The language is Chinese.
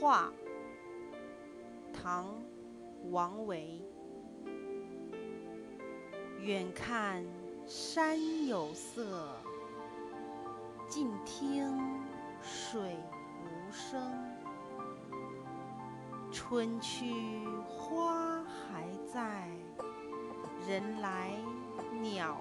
画唐王维远看山有色近听水无声。春去花还在人来鸟